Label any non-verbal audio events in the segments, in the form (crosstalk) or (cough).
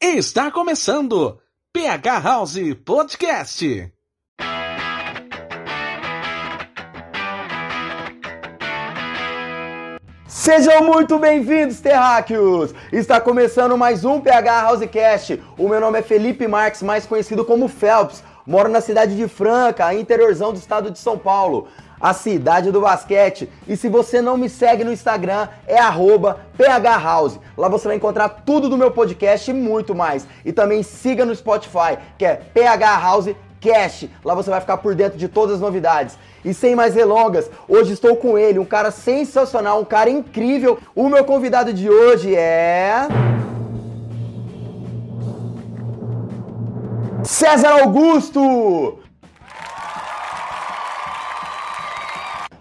Está começando PH House Podcast. Sejam muito bem-vindos, terráqueos! Está começando mais um PH Housecast. O meu nome é Felipe Marques, mais conhecido como Phelps. Moro na cidade de Franca, interiorzão do estado de São Paulo a cidade do basquete. E se você não me segue no Instagram, é phhouse. Lá você vai encontrar tudo do meu podcast e muito mais. E também siga no Spotify, que é phhouse Cast. Lá você vai ficar por dentro de todas as novidades. E sem mais delongas, hoje estou com ele, um cara sensacional, um cara incrível. O meu convidado de hoje é. César Augusto!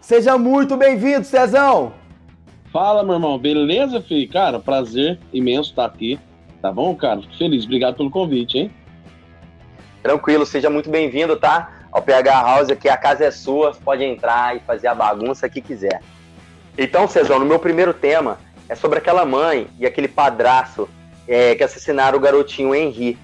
Seja muito bem-vindo, Cezão! Fala, meu irmão, beleza, filho? Cara, prazer imenso estar aqui, tá bom, cara? Fico feliz, obrigado pelo convite, hein? Tranquilo, seja muito bem-vindo, tá? Ao PH House aqui, a casa é sua, pode entrar e fazer a bagunça que quiser. Então, Cezão, no meu primeiro tema é sobre aquela mãe e aquele padraço é, que assassinaram o garotinho Henri.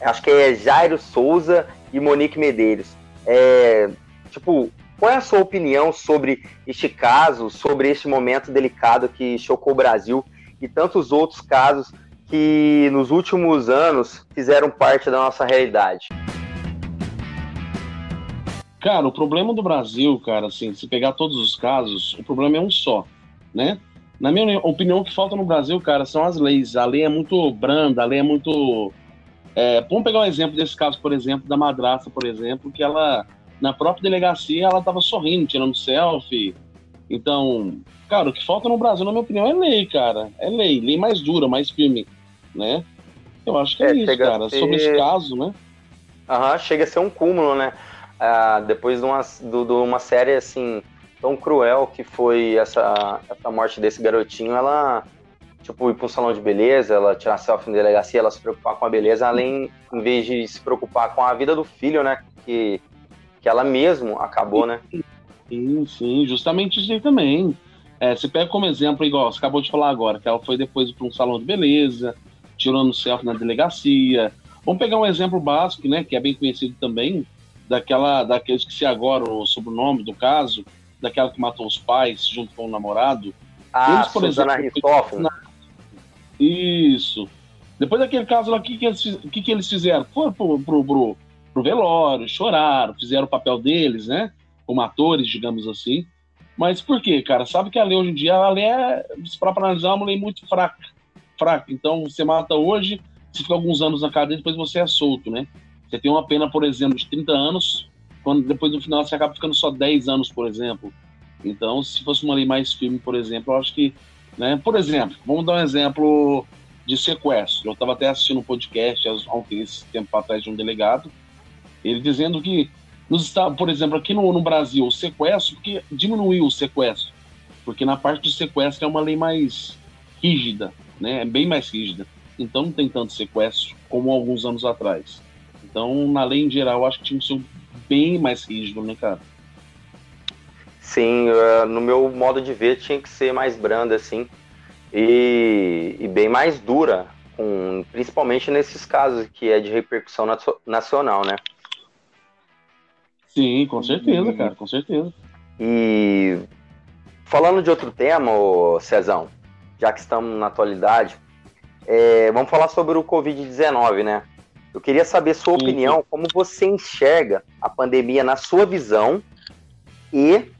Acho que é Jairo Souza e Monique Medeiros. É, tipo, qual é a sua opinião sobre este caso, sobre este momento delicado que chocou o Brasil e tantos outros casos que nos últimos anos fizeram parte da nossa realidade? Cara, o problema do Brasil, cara, assim, se pegar todos os casos, o problema é um só, né? Na minha opinião, o que falta no Brasil, cara, são as leis. A lei é muito branda, a lei é muito. É, vamos pegar um exemplo desse caso, por exemplo, da madraça, por exemplo, que ela na própria delegacia ela tava sorrindo, tirando selfie. Então, cara, o que falta no Brasil, na minha opinião, é lei, cara. É lei, lei mais dura, mais firme, né? Eu acho que é, é isso, cara. Ser... Sobre esse caso, né? Aham, chega a ser um cúmulo, né? Ah, depois de uma, de, de uma série assim tão cruel que foi essa, essa morte desse garotinho, ela tipo ir para um salão de beleza, ela tirar selfie na delegacia, ela se preocupar com a beleza, além em vez de se preocupar com a vida do filho, né? Que que ela mesmo acabou, né? Sim, sim, justamente isso aí também. É, você pega como exemplo, igual você acabou de falar agora, que ela foi depois para um salão de beleza, tirando selfie na delegacia. Vamos pegar um exemplo básico, né, que é bem conhecido também, daquela, daqueles que se agora o sobrenome do caso, daquela que matou os pais junto com o namorado. Ah, eles, por exemplo, Isso. Depois daquele caso lá, o que, que, eles, que, que eles fizeram? Foram pro, pro, pro, pro velório, choraram, fizeram o papel deles, né? Como atores, digamos assim. Mas por quê, cara? Sabe que a lei hoje em dia, a lei é, para analisar, é uma lei muito fraca. Fraca. Então, você mata hoje, você fica alguns anos na cadeia, depois você é solto, né? Você tem uma pena, por exemplo, de 30 anos, quando depois no final você acaba ficando só 10 anos, por exemplo. Então, se fosse uma lei mais firme, por exemplo, eu acho que, né? Por exemplo, vamos dar um exemplo de sequestro. Eu estava até assistindo um podcast há um tempo atrás de um delegado, ele dizendo que, nos Estados, por exemplo, aqui no, no Brasil, o sequestro, que diminuiu o sequestro, porque na parte do sequestro é uma lei mais rígida, né? É bem mais rígida. Então não tem tanto sequestro como alguns anos atrás. Então, na lei em geral, acho que tinha que ser bem mais rígido, né, cara? Sim, uh, no meu modo de ver, tinha que ser mais branda, assim, e, e bem mais dura, com, principalmente nesses casos que é de repercussão nacional, né? Sim, com certeza, e, cara, com certeza. E falando de outro tema, Cezão, já que estamos na atualidade, é, vamos falar sobre o Covid-19, né? Eu queria saber sua sim, opinião, sim. como você enxerga a pandemia na sua visão e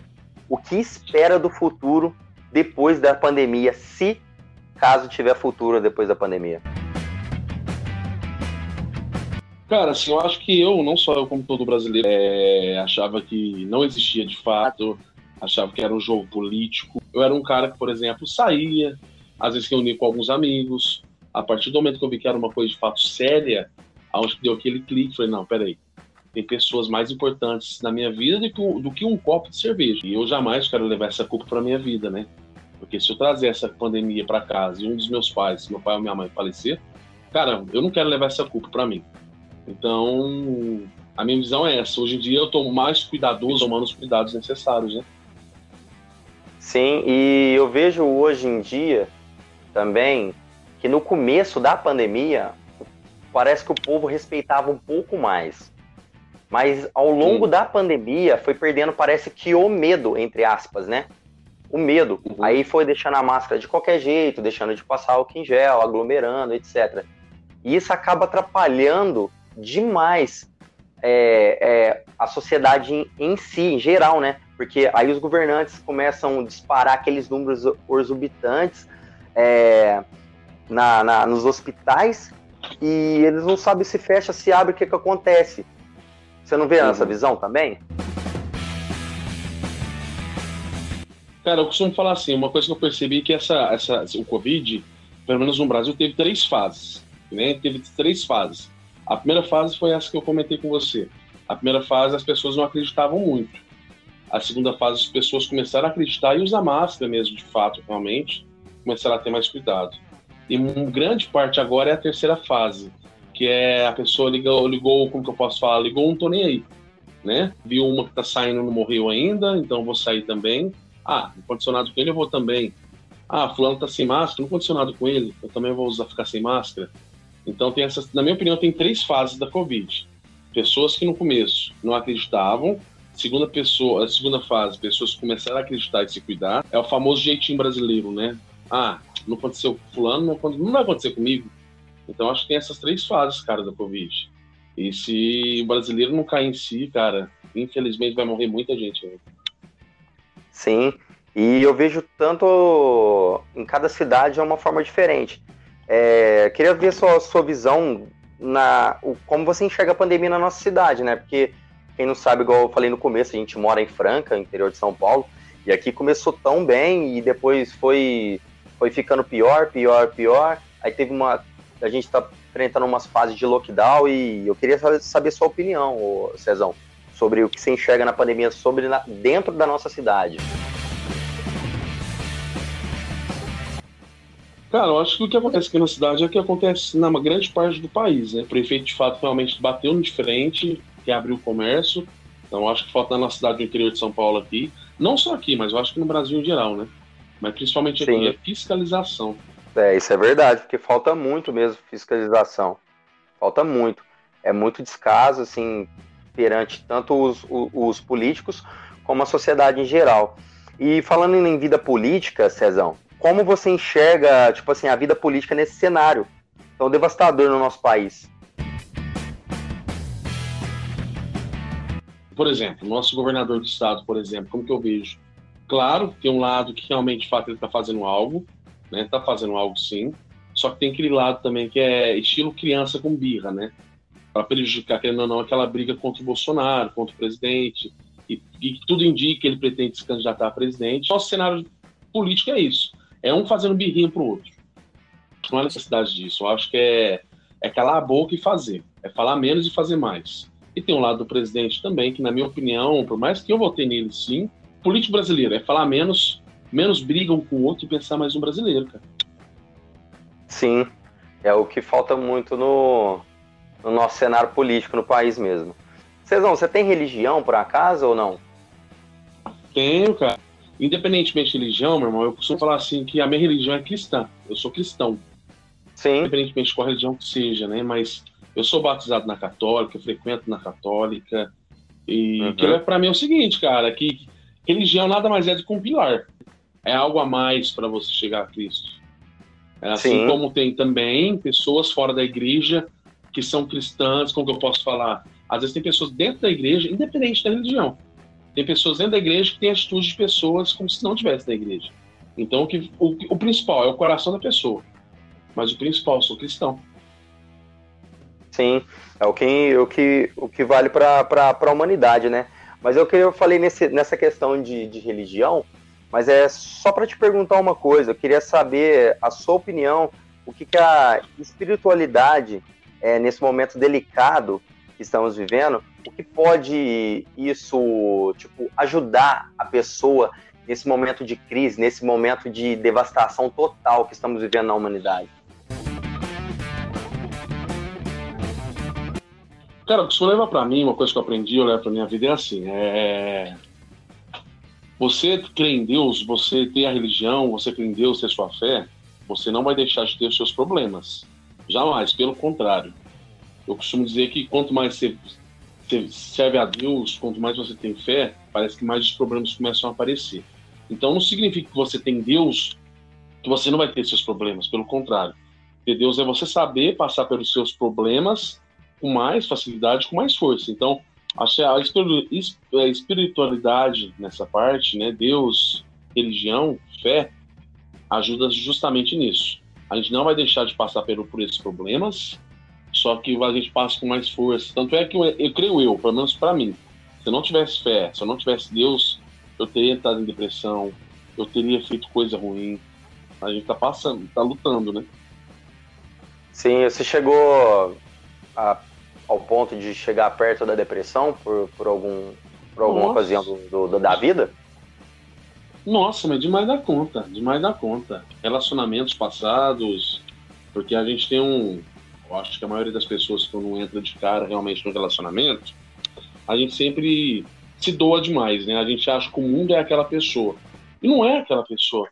o que espera do futuro depois da pandemia, se caso tiver futuro depois da pandemia. Cara, assim, eu acho que eu, não só eu como todo brasileiro, é, achava que não existia de fato, achava que era um jogo político. Eu era um cara que, por exemplo, saía, às vezes reunia com alguns amigos. A partir do momento que eu vi que era uma coisa de fato séria, aonde deu aquele clique, falei, não, peraí, tem pessoas mais importantes na minha vida do que, do que um copo de cerveja. E eu jamais quero levar essa culpa para minha vida, né? Porque se eu trazer essa pandemia para casa e um dos meus pais, meu pai ou minha mãe falecer, cara, eu não quero levar essa culpa para mim. Então, a minha visão é essa. Hoje em dia eu estou mais cuidadoso, tomando os cuidados necessários, né? Sim, e eu vejo hoje em dia também que no começo da pandemia, parece que o povo respeitava um pouco mais. Mas ao longo Sim. da pandemia foi perdendo, parece que o medo, entre aspas, né? O medo. Uhum. Aí foi deixando a máscara de qualquer jeito, deixando de passar álcool em gel, aglomerando, etc. E isso acaba atrapalhando demais é, é, a sociedade em, em, si, em geral, né? Porque aí os governantes começam a disparar aqueles números exorbitantes é, na, na, nos hospitais e eles não sabem se fecha, se abre, o que, que acontece. Você não vê uhum. essa visão também? Cara, eu costumo falar assim, uma coisa que eu percebi é que essa, essa, o Covid, pelo menos no Brasil, teve três fases. Né? Teve três fases. A primeira fase foi essa que eu comentei com você. A primeira fase as pessoas não acreditavam muito. A segunda fase as pessoas começaram a acreditar e usar máscara mesmo, de fato, realmente, começaram a ter mais cuidado. E uma grande parte agora é a terceira fase, que é a pessoa ligou, ligou como que eu posso falar, ligou um tô nem aí, né? Viu uma que tá saindo não morreu ainda, então vou sair também. Ah, condicionado com ele eu vou também. Ah, fulano tá sem máscara, no condicionado com ele, eu também vou usar ficar sem máscara. Então tem essas, na minha opinião, tem três fases da Covid. Pessoas que no começo não acreditavam, segunda pessoa, a segunda fase, pessoas que começaram a acreditar e se cuidar, é o famoso jeitinho brasileiro, né? Ah, não aconteceu com fulano, não, não vai acontecer comigo. Então acho que tem essas três fases, cara, da Covid. E se o brasileiro não cair em si, cara, infelizmente vai morrer muita gente. Né? Sim, e eu vejo tanto em cada cidade é uma forma diferente. É, queria ver sua, sua visão na o, como você enxerga a pandemia na nossa cidade, né? Porque quem não sabe, igual eu falei no começo, a gente mora em Franca, interior de São Paulo, e aqui começou tão bem e depois foi foi ficando pior, pior, pior. Aí teve uma a gente está enfrentando umas fases de lockdown e eu queria saber, sua opinião, Cezão, sobre o que você enxerga na pandemia sobre na, dentro da nossa cidade. Cara, eu acho que o que acontece aqui na cidade é o que acontece na grande parte do país, né? O prefeito, de fato, realmente bateu no diferente, que abriu o comércio. Então, eu acho que falta na cidade do interior de São Paulo aqui. Não só aqui, mas eu acho que no Brasil em geral, né? Mas principalmente aqui, Sim. é fiscalização. É, isso é verdade, porque falta muito mesmo fiscalização. Falta muito. É muito descaso, assim, perante tanto os, os, os políticos como a sociedade em geral. E falando em vida política, Cezão, como você enxerga, tipo assim, a vida política nesse cenário tão devastador no nosso país? Por exemplo, nosso governador do estado, por exemplo, como que eu vejo? Claro, tem um lado que realmente, de fato, ele está fazendo algo, né? Está fazendo algo sim. Só que tem aquele lado também que é estilo criança com birra, né? Para prejudicar, querendo ou não, aquela briga contra o Bolsonaro, contra o presidente, e, e tudo indica que ele pretende se candidatar a presidente. Nosso cenário político é isso é um fazendo birrinha pro outro. Não há necessidade disso. Eu acho que é, é calar a boca e fazer. É falar menos e fazer mais. E tem um lado do presidente também, que, na minha opinião, por mais que eu votei nele sim, político brasileiro é falar menos, menos briga um com o outro e pensar mais no brasileiro, cara. Sim, é o que falta muito no, no nosso cenário político no país mesmo. Cezão, você tem religião por acaso ou não? Tenho, cara independentemente de religião, meu irmão, eu costumo falar assim que a minha religião é cristã. Eu sou cristão. Sim. Independentemente de qual religião que seja, né? Mas eu sou batizado na católica, eu frequento na católica. E uhum. que é para mim é o seguinte, cara, que religião nada mais é do que um pilar. É algo a mais para você chegar a Cristo. É assim Sim. como tem também pessoas fora da igreja que são cristãs, como eu posso falar? Às vezes tem pessoas dentro da igreja, independente da religião, tem pessoas dentro da igreja que têm atitudes de pessoas como se não tivesse na igreja. Então, o, que, o, o principal é o coração da pessoa. Mas o principal, sou cristão. Sim, é o que, o que, o que vale para a humanidade, né? Mas eu, eu falei nesse, nessa questão de, de religião, mas é só para te perguntar uma coisa. Eu queria saber a sua opinião, o que, que a espiritualidade, é, nesse momento delicado que estamos vivendo, o que pode isso tipo ajudar a pessoa nesse momento de crise, nesse momento de devastação total que estamos vivendo na humanidade? Cara, o que isso leva para mim, uma coisa que eu aprendi, eu levo para minha vida é assim, é você crê em Deus, você tem a religião, você crê em Deus, tem sua fé, você não vai deixar de ter os seus problemas. Jamais, pelo contrário. Eu costumo dizer que quanto mais você, você serve a Deus, quanto mais você tem fé, parece que mais os problemas começam a aparecer. Então não significa que você tem Deus que você não vai ter seus problemas, pelo contrário. Ter Deus é você saber passar pelos seus problemas com mais facilidade, com mais força. Então, a espiritualidade nessa parte, né, Deus, religião, fé, ajuda justamente nisso. A gente não vai deixar de passar por, por esses problemas, só que a gente passa com mais força. Tanto é que eu, eu creio eu, pelo menos para mim, se eu não tivesse fé, se eu não tivesse Deus, eu teria entrado em depressão, eu teria feito coisa ruim. A gente tá passando, tá lutando, né? Sim, você chegou a, ao ponto de chegar perto da depressão por, por, algum, por alguma Nossa. ocasião do, do, da vida? Nossa, mas demais da conta, demais da conta. Relacionamentos passados, porque a gente tem um. Eu acho que a maioria das pessoas, quando entra de cara realmente no relacionamento, a gente sempre se doa demais, né? A gente acha que o mundo é aquela pessoa. E não é aquela pessoa.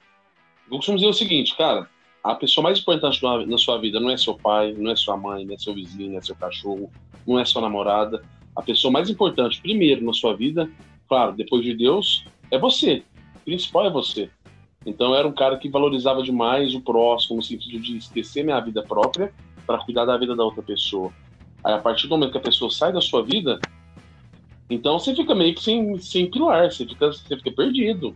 Eu costumo dizer o seguinte, cara, a pessoa mais importante na sua vida não é seu pai, não é sua mãe, não é seu vizinho, não é seu cachorro, não é sua namorada. A pessoa mais importante, primeiro, na sua vida, claro, depois de Deus, é você principal é você. Então era um cara que valorizava demais o próximo, no sentido de esquecer minha vida própria para cuidar da vida da outra pessoa. Aí a partir do momento que a pessoa sai da sua vida, então você fica meio que sem, sem pilar, você fica, você fica perdido.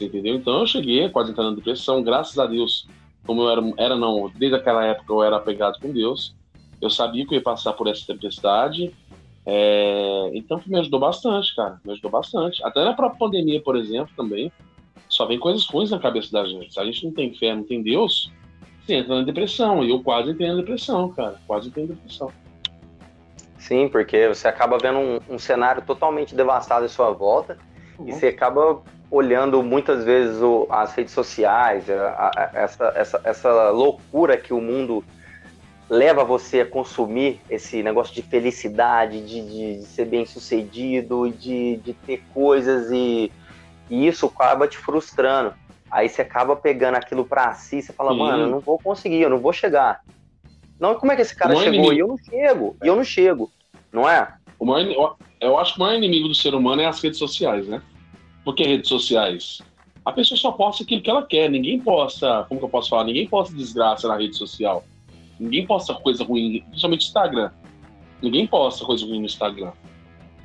Entendeu? Então eu cheguei quase entrando em depressão, graças a Deus, como eu era, era não, desde aquela época eu era apegado com Deus, eu sabia que eu ia passar por essa tempestade, é, então me ajudou bastante, cara. Me ajudou bastante. Até na própria pandemia, por exemplo, também. Só vem coisas ruins na cabeça da gente. Se a gente não tem fé, não tem Deus, você entra na depressão. E eu quase entrei na depressão, cara. Quase entrei na depressão. Sim, porque você acaba vendo um, um cenário totalmente devastado em sua volta. Uhum. E você acaba olhando muitas vezes o, as redes sociais, a, a, essa, essa, essa loucura que o mundo leva você a consumir esse negócio de felicidade, de, de, de ser bem sucedido, de, de ter coisas e, e, isso acaba te frustrando. Aí você acaba pegando aquilo pra si, você fala, Sim. mano, eu não vou conseguir, eu não vou chegar. Não, como é que esse cara chegou inimigo. e eu não chego? E eu não chego, não é? O maior, eu acho que o maior inimigo do ser humano é as redes sociais, né? Por que redes sociais? A pessoa só posta aquilo que ela quer, ninguém posta, como que eu posso falar? Ninguém posta desgraça na rede social Ninguém posta coisa ruim, principalmente no Instagram. Ninguém posta coisa ruim no Instagram.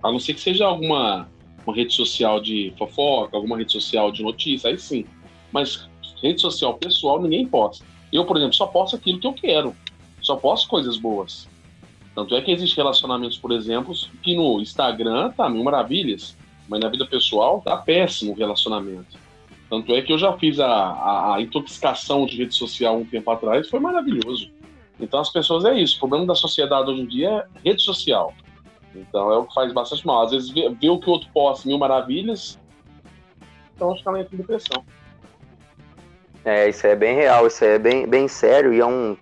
A não ser que seja alguma uma rede social de fofoca, alguma rede social de notícia, aí sim. Mas rede social pessoal ninguém posta. Eu, por exemplo, só posto aquilo que eu quero. Só posto coisas boas. Tanto é que existem relacionamentos, por exemplo, que no Instagram tá mil maravilhas, mas na vida pessoal tá péssimo o relacionamento. Tanto é que eu já fiz a, a, a intoxicação de rede social um tempo atrás, foi maravilhoso. Então as pessoas é isso. O problema da sociedade hoje em dia é rede social. Então é o que faz bastante mal. Às vezes vê, vê o que o outro posta mil maravilhas, então entra em depressão. É, isso é bem real, isso é bem, bem sério e é um,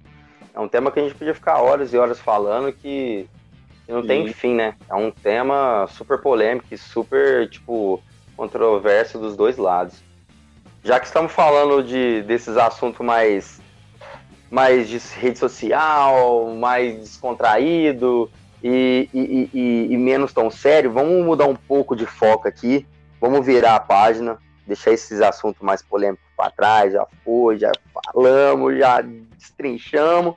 é um tema que a gente podia ficar horas e horas falando que, que não Sim. tem fim, né? É um tema super polêmico e super, tipo, controverso dos dois lados. Já que estamos falando de, desses assuntos mais mais de rede social, mais descontraído e, e, e, e, menos tão sério, vamos mudar um pouco de foco aqui, vamos virar a página, deixar esses assuntos mais polêmicos para trás, já foi, já falamos, já destrinchamos,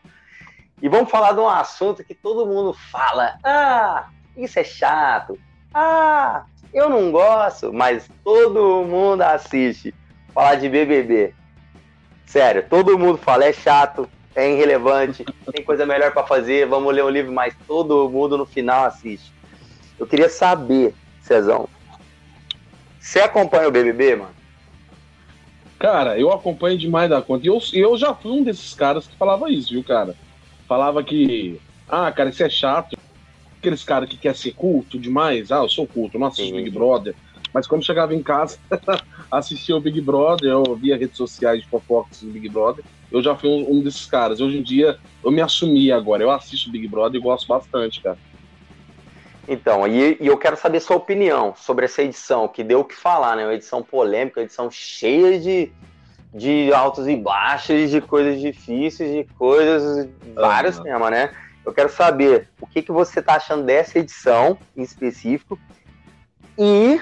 e vamos falar de um assunto que todo mundo fala, ah, isso é chato, ah, eu não gosto, mas todo mundo assiste, falar de BBB. Sério, todo mundo fala, é chato, é irrelevante, (laughs) tem coisa melhor para fazer, vamos ler um livro, mas todo mundo no final assiste. Eu queria saber, Cezão, você acompanha o BBB, mano? Cara, eu acompanho demais da conta. E eu, eu já fui um desses caras que falava isso, viu, cara? Falava que, ah, cara, isso é chato. Aqueles caras que quer ser culto demais. Ah, eu sou culto, não assisto Big Brother. Mas quando chegava em casa, (laughs) assistia o Big Brother, eu via redes sociais de fofocas do Big Brother. Eu já fui um, um, desses caras. Hoje em dia, eu me assumi agora. Eu assisto Big Brother e gosto bastante, cara. Então, e, e, eu quero saber sua opinião sobre essa edição, que deu o que falar, né? Uma edição polêmica, uma edição cheia de, de altos e baixos, de coisas difíceis, de coisas, vários temas, né? Eu quero saber o que, que você está achando dessa edição em específico e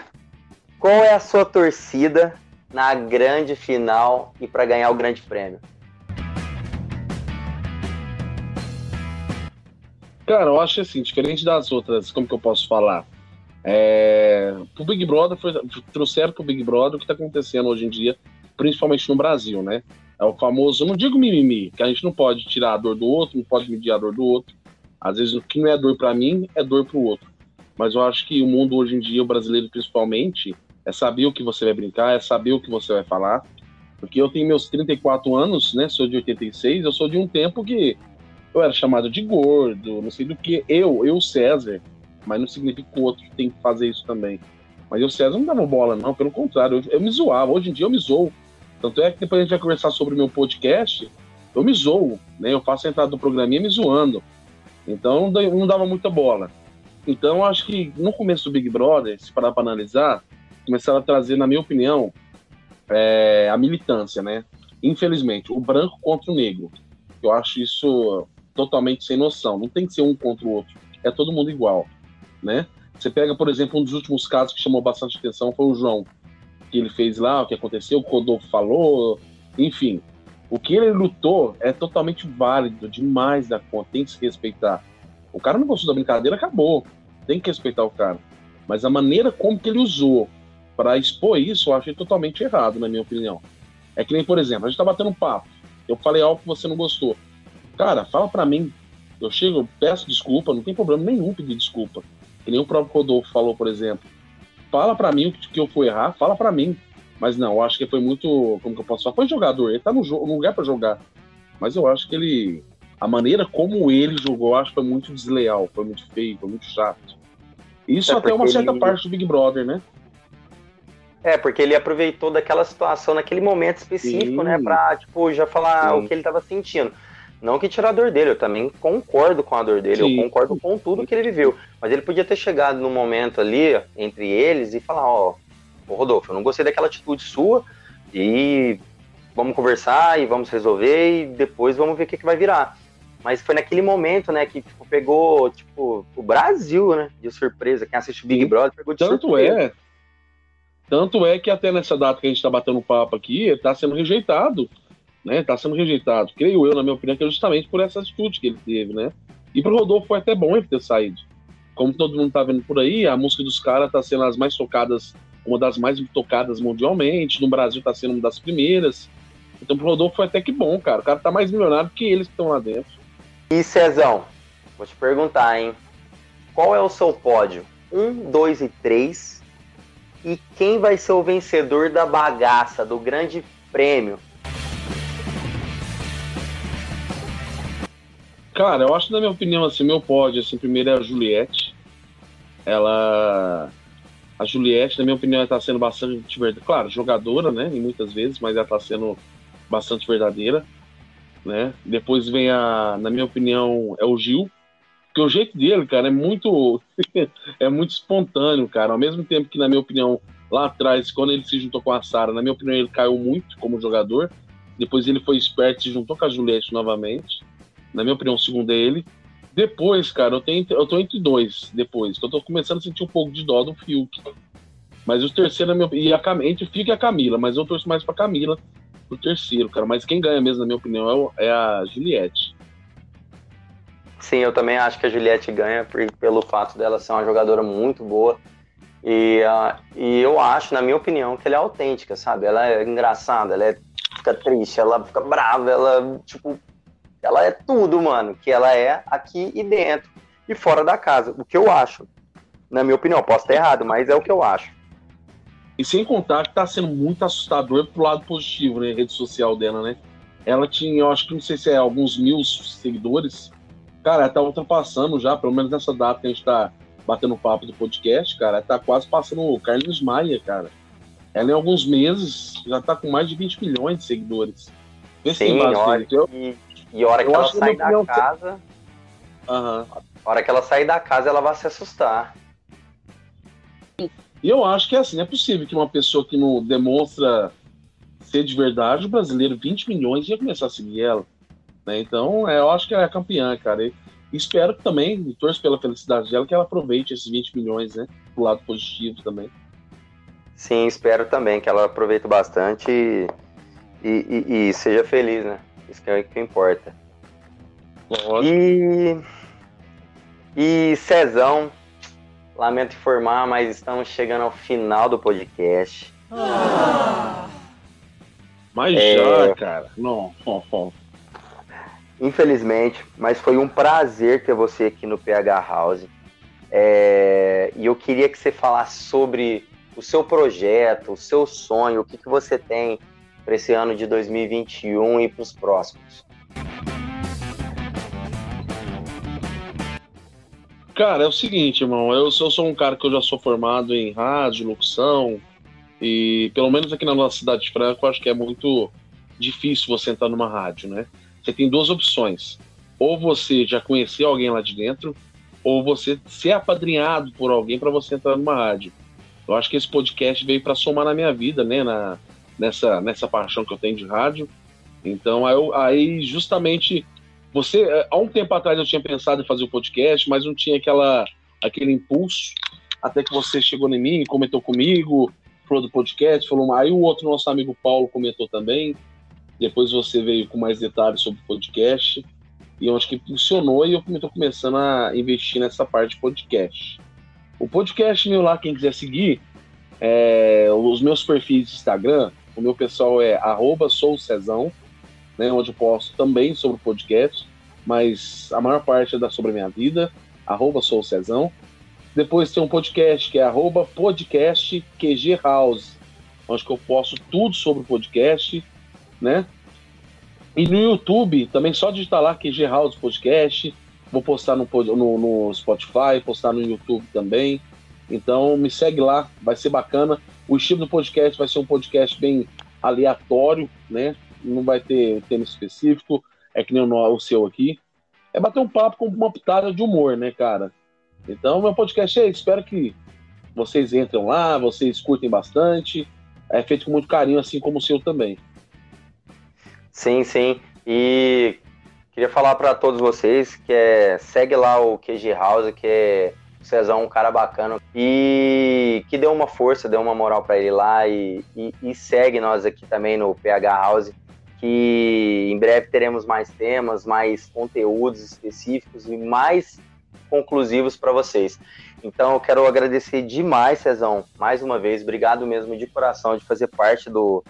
qual é a sua torcida na grande final e para ganhar o grande prêmio. Cara, eu acho assim, diferente das outras, como que eu posso falar? É, o Big Brother foi, trouxeram pro Big Brother o que está acontecendo hoje em dia, principalmente no Brasil, né? É o famoso, não digo mimimi, que a gente não pode tirar a dor do outro, não pode medir a dor do outro. Às vezes o que não é dor para mim é dor para o outro. Mas eu acho que o mundo hoje em dia, o brasileiro principalmente, é saber o que você vai brincar, é saber o que você vai falar. Porque eu tenho meus 34 anos, né? Sou de 86, eu sou de um tempo que eu era chamado de gordo, não sei do que. Eu, eu, César, mas não significa que o outro tem que fazer isso também. Mas eu, César, não dava bola, não, pelo contrário, eu, eu me zoava. Hoje em dia eu me zoo. Tanto é que depois a gente vai conversar sobre o meu podcast, eu me zoo, né? Eu faço a entrada do programinha me zoando. Então não dava muita bola. Então acho que no começo do Big Brother, se parar para analisar, começaram a trazer, na minha opinião, é, a militância, né? Infelizmente, o branco contra o negro. Eu acho isso totalmente sem noção. Não tem que ser um contra o outro. É todo mundo igual, né? Você pega, por exemplo, um dos últimos casos que chamou bastante atenção foi o João, que ele fez lá, o que aconteceu, o Rodolfo falou, enfim. O que ele lutou é totalmente válido, demais da conta, tem que se respeitar. O cara não gostou da brincadeira, acabou. Tem que respeitar o cara. Mas a maneira como que ele usou para expor isso, eu achei totalmente errado, na minha opinião. É que nem, por exemplo, a gente tá batendo um papo. Eu falei algo que você não gostou. Cara, fala para mim. Eu chego, eu peço desculpa, não tem problema nenhum pedir desculpa. Que nem o próprio Rodolfo falou, por exemplo. Fala para mim o que, eu fui errar, fala para mim. Mas não, eu acho que foi muito. Como que eu posso falar? Foi jogador, ele tá no, no lugar para jogar. Mas eu acho que ele. A maneira como ele jogou, acho que foi muito desleal, foi muito feio, foi muito chato. Isso é até uma certa ele... parte do Big Brother, né? É, porque ele aproveitou daquela situação naquele momento específico, né, Sim. né? Pra, tipo, já falar Sim. o que ele tava sentindo. Não que tirar a dor dele, eu também concordo com a dor dele, Sim. eu concordo com tudo que ele viveu. Mas ele podia ter chegado num momento ali, entre eles, e falar, ó, oh, Rodolfo, eu não gostei daquela atitude sua, e vamos conversar, e vamos resolver, e depois vamos ver o que, que vai virar. Mas foi naquele momento, né, que tipo, pegou, tipo, o Brasil, né, de surpresa. Quem assiste Big Brother pegou de Tanto surpresa. é, tanto é que até nessa data que a gente está batendo papo aqui, ele está sendo rejeitado né? Tá sendo rejeitado. Creio eu, na minha opinião, que é justamente por essa atitude que ele teve, né? E pro Rodolfo foi até bom ele ter saído. Como todo mundo tá vendo por aí, a música dos caras tá sendo as mais tocadas, uma das mais tocadas mundialmente. No Brasil tá sendo uma das primeiras. Então pro Rodolfo foi até que bom, cara. O cara tá mais milionário que eles que estão lá dentro. E Cezão, vou te perguntar, hein? Qual é o seu pódio? Um, dois e três. E quem vai ser o vencedor da bagaça, do grande prêmio? Cara, eu acho, na minha opinião, assim, meu pódio, assim, primeiro é a Juliette. Ela. A Juliette, na minha opinião, está sendo bastante verdadeira. Claro, jogadora, né? E muitas vezes, mas ela está sendo bastante verdadeira. Né? Depois vem a, na minha opinião, é o Gil. Porque o jeito dele, cara, é muito. (laughs) é muito espontâneo, cara. Ao mesmo tempo que, na minha opinião, lá atrás, quando ele se juntou com a Sara, na minha opinião, ele caiu muito como jogador. Depois ele foi esperto e se juntou com a Juliette novamente na minha opinião, o segundo é ele. Depois, cara, eu, tenho, eu tô entre dois depois, que eu tô começando a sentir um pouco de dó do Fiuk. Mas o terceiro, é meu, e a, entre o Fiuk e a Camila, mas eu torço mais pra Camila pro terceiro, cara. Mas quem ganha mesmo, na minha opinião, é, é a Juliette. Sim, eu também acho que a Juliette ganha por, pelo fato dela ser uma jogadora muito boa. E, uh, e eu acho, na minha opinião, que ela é autêntica, sabe? Ela é engraçada, ela é, fica triste, ela fica brava, ela, tipo, ela é tudo, mano, que ela é aqui e dentro e fora da casa. O que eu acho, na minha opinião, posso estar errado, mas é o que eu acho. E sem contar que tá sendo muito assustador pro lado positivo, né, rede social dela, né? Ela tinha, eu acho que não sei se é alguns mil seguidores. Cara, ela tá ultrapassando já, pelo menos nessa data que a gente tá batendo papo do podcast, cara, ela tá quase passando o Carlos Maia, cara. Ela em alguns meses já tá com mais de 20 milhões de seguidores. Vê Sim, olha, eu... e e a hora que ela sai da casa. Uhum. A hora que ela sair da casa, ela vai se assustar. E eu acho que é assim, é possível que uma pessoa que não demonstra ser de verdade, o brasileiro, 20 milhões, ia começar a seguir ela. Né? Então, é, eu acho que ela é campeã, cara. E, espero que também, torço pela felicidade dela, que ela aproveite esses 20 milhões, né? Pro lado positivo também. Sim, espero também que ela aproveite bastante e, e, e, e seja feliz, né? Isso que é o que importa. Lógico. E, e Cezão, lamento informar, mas estamos chegando ao final do podcast. Ah. Mas é... já, cara. Não, não, não. Infelizmente, mas foi um prazer ter você aqui no PH House. É... E eu queria que você falasse sobre o seu projeto, o seu sonho, o que, que você tem para esse ano de 2021 e para os próximos. Cara, é o seguinte, irmão. Eu sou, eu sou um cara que eu já sou formado em rádio, locução, e pelo menos aqui na nossa cidade de Franca, eu acho que é muito difícil você entrar numa rádio, né? Você tem duas opções. Ou você já conhecer alguém lá de dentro, ou você ser apadrinhado por alguém para você entrar numa rádio. Eu acho que esse podcast veio para somar na minha vida, né? Na, nessa, nessa paixão que eu tenho de rádio. Então, aí, aí justamente você, é, há um tempo atrás eu tinha pensado em fazer o um podcast, mas não tinha aquela, aquele impulso, até que você chegou em mim, comentou comigo, falou do podcast, falou, aí o outro nosso amigo Paulo comentou também, depois você veio com mais detalhes sobre o podcast, e eu acho que funcionou e eu estou começando a investir nessa parte de podcast. O podcast meu lá, quem quiser seguir, é, os meus perfis de Instagram, o meu pessoal é arroba né, onde eu posto também sobre o podcast, mas a maior parte é da sobre minha vida, arroba. Depois tem um podcast que é arroba podcast QG House, onde eu posto tudo sobre o podcast, né? E no YouTube, também só digitar lá QG House Podcast, vou postar no, no, no Spotify, postar no YouTube também. Então me segue lá, vai ser bacana. O estilo do podcast vai ser um podcast bem aleatório, né? não vai ter tema específico, é que nem o, o seu aqui. É bater um papo com uma pitada de humor, né, cara? Então, meu podcast é espero que vocês entrem lá, vocês curtem bastante. É feito com muito carinho, assim como o seu também. Sim, sim. E queria falar para todos vocês que é segue lá o QG House, que é o Cezão, um cara bacana. E que deu uma força, deu uma moral para ele lá e, e, e, segue nós aqui também no PH House que em breve teremos mais temas, mais conteúdos específicos e mais conclusivos para vocês. Então eu quero agradecer demais, Cezão, mais uma vez, obrigado mesmo de coração de fazer parte do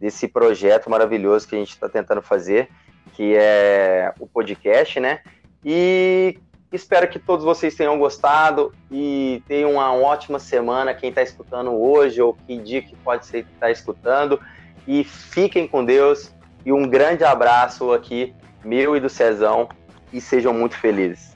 desse projeto maravilhoso que a gente está tentando fazer, que é o podcast, né? E espero que todos vocês tenham gostado e tenham uma ótima semana. Quem está escutando hoje ou que dia que pode ser está escutando. E fiquem com Deus. E um grande abraço aqui, meu e do Cezão, e sejam muito felizes.